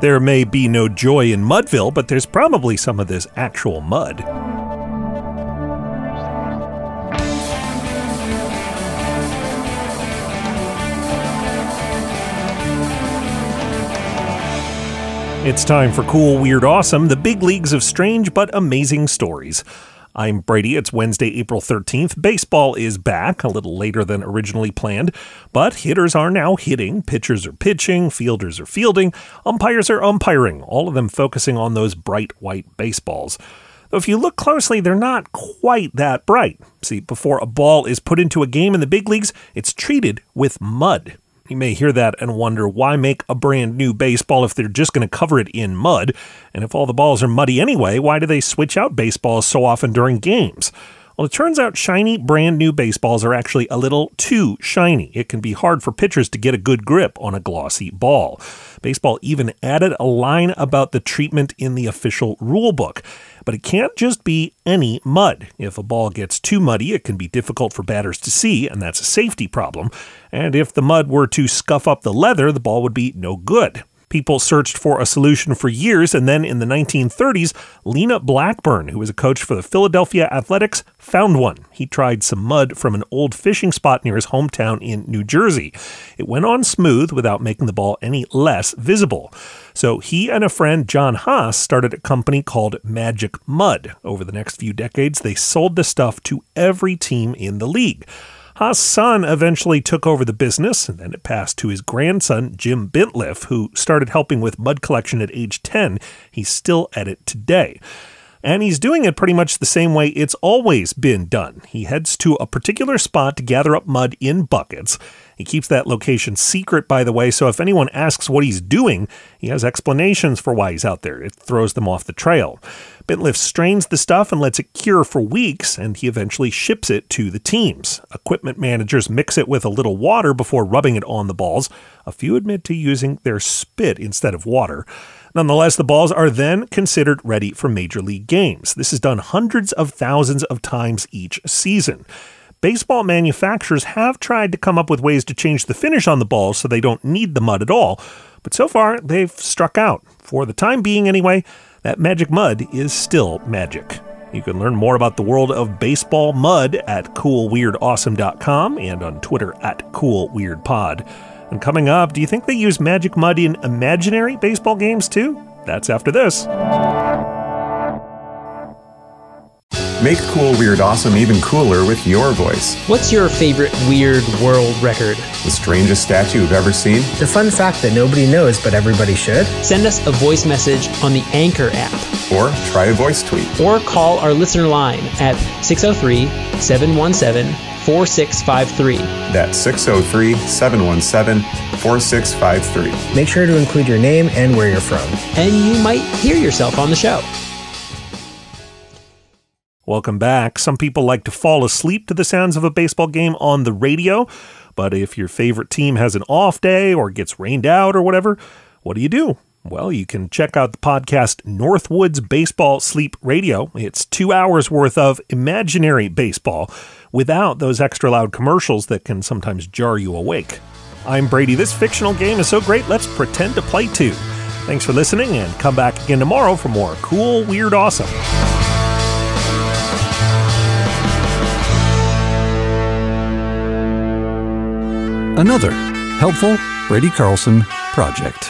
There may be no joy in Mudville, but there's probably some of this actual mud. It's time for Cool, Weird, Awesome, the big leagues of strange but amazing stories. I'm Brady. It's Wednesday, April 13th. Baseball is back a little later than originally planned, but hitters are now hitting, pitchers are pitching, fielders are fielding, umpires are umpiring, all of them focusing on those bright white baseballs. Though if you look closely, they're not quite that bright. See, before a ball is put into a game in the big leagues, it's treated with mud. You may hear that and wonder why make a brand new baseball if they're just going to cover it in mud? And if all the balls are muddy anyway, why do they switch out baseballs so often during games? Well, it turns out shiny, brand new baseballs are actually a little too shiny. It can be hard for pitchers to get a good grip on a glossy ball. Baseball even added a line about the treatment in the official rule book. But it can't just be any mud. If a ball gets too muddy, it can be difficult for batters to see, and that's a safety problem. And if the mud were to scuff up the leather, the ball would be no good. People searched for a solution for years, and then in the 1930s, Lena Blackburne, who was a coach for the Philadelphia Athletics, found one. He tried some mud from an old fishing spot near his hometown in New Jersey. It went on smooth without making the ball any less visible. So he and a friend, John Haas, started a company called Magic Mud. Over the next few decades, they sold the stuff to every team in the league. Haas' son eventually took over the business, and then it passed to his grandson, Jim Bintliff, who started helping with mud collection at age 10. He's still at it today. And he's doing it pretty much the same way it's always been done. He heads to a particular spot to gather up mud in buckets. He keeps that location secret, by the way, so if anyone asks what he's doing, he has explanations for why he's out there. It throws them off the trail. Bintliff strains the stuff and lets it cure for weeks, and he eventually ships it to the teams. Equipment managers mix it with a little water before rubbing it on the balls. A few admit to using their spit instead of water. Nonetheless, the balls are then considered ready for major league games. This is done hundreds of thousands of times each season. Baseball manufacturers have tried to come up with ways to change the finish on the balls so they don't need the mud at all, but so far they've struck out. For the time being, anyway, that magic mud is still magic. You can learn more about the world of baseball mud at coolweirdawesome.com and on Twitter at coolweirdpod. And coming up, do you think they use magic mud in imaginary baseball games too? That's after this. Make Cool Weird Awesome even cooler with your voice. What's your favorite weird world record? The strangest statue you've ever seen? The fun fact that nobody knows but everybody should? Send us a voice message on the Anchor app. Or try a voice tweet. Or call our listener line at 603 717 4653. That's 603 717 4653. Make sure to include your name and where you're from. And you might hear yourself on the show. Welcome back. Some people like to fall asleep to the sounds of a baseball game on the radio, but if your favorite team has an off day or gets rained out or whatever, what do you do? Well, you can check out the podcast Northwoods Baseball Sleep Radio. It's two hours worth of imaginary baseball without those extra loud commercials that can sometimes jar you awake. I'm Brady. This fictional game is so great, let's pretend to play too. Thanks for listening, and come back again tomorrow for more cool, weird, awesome. Another helpful Brady Carlson project.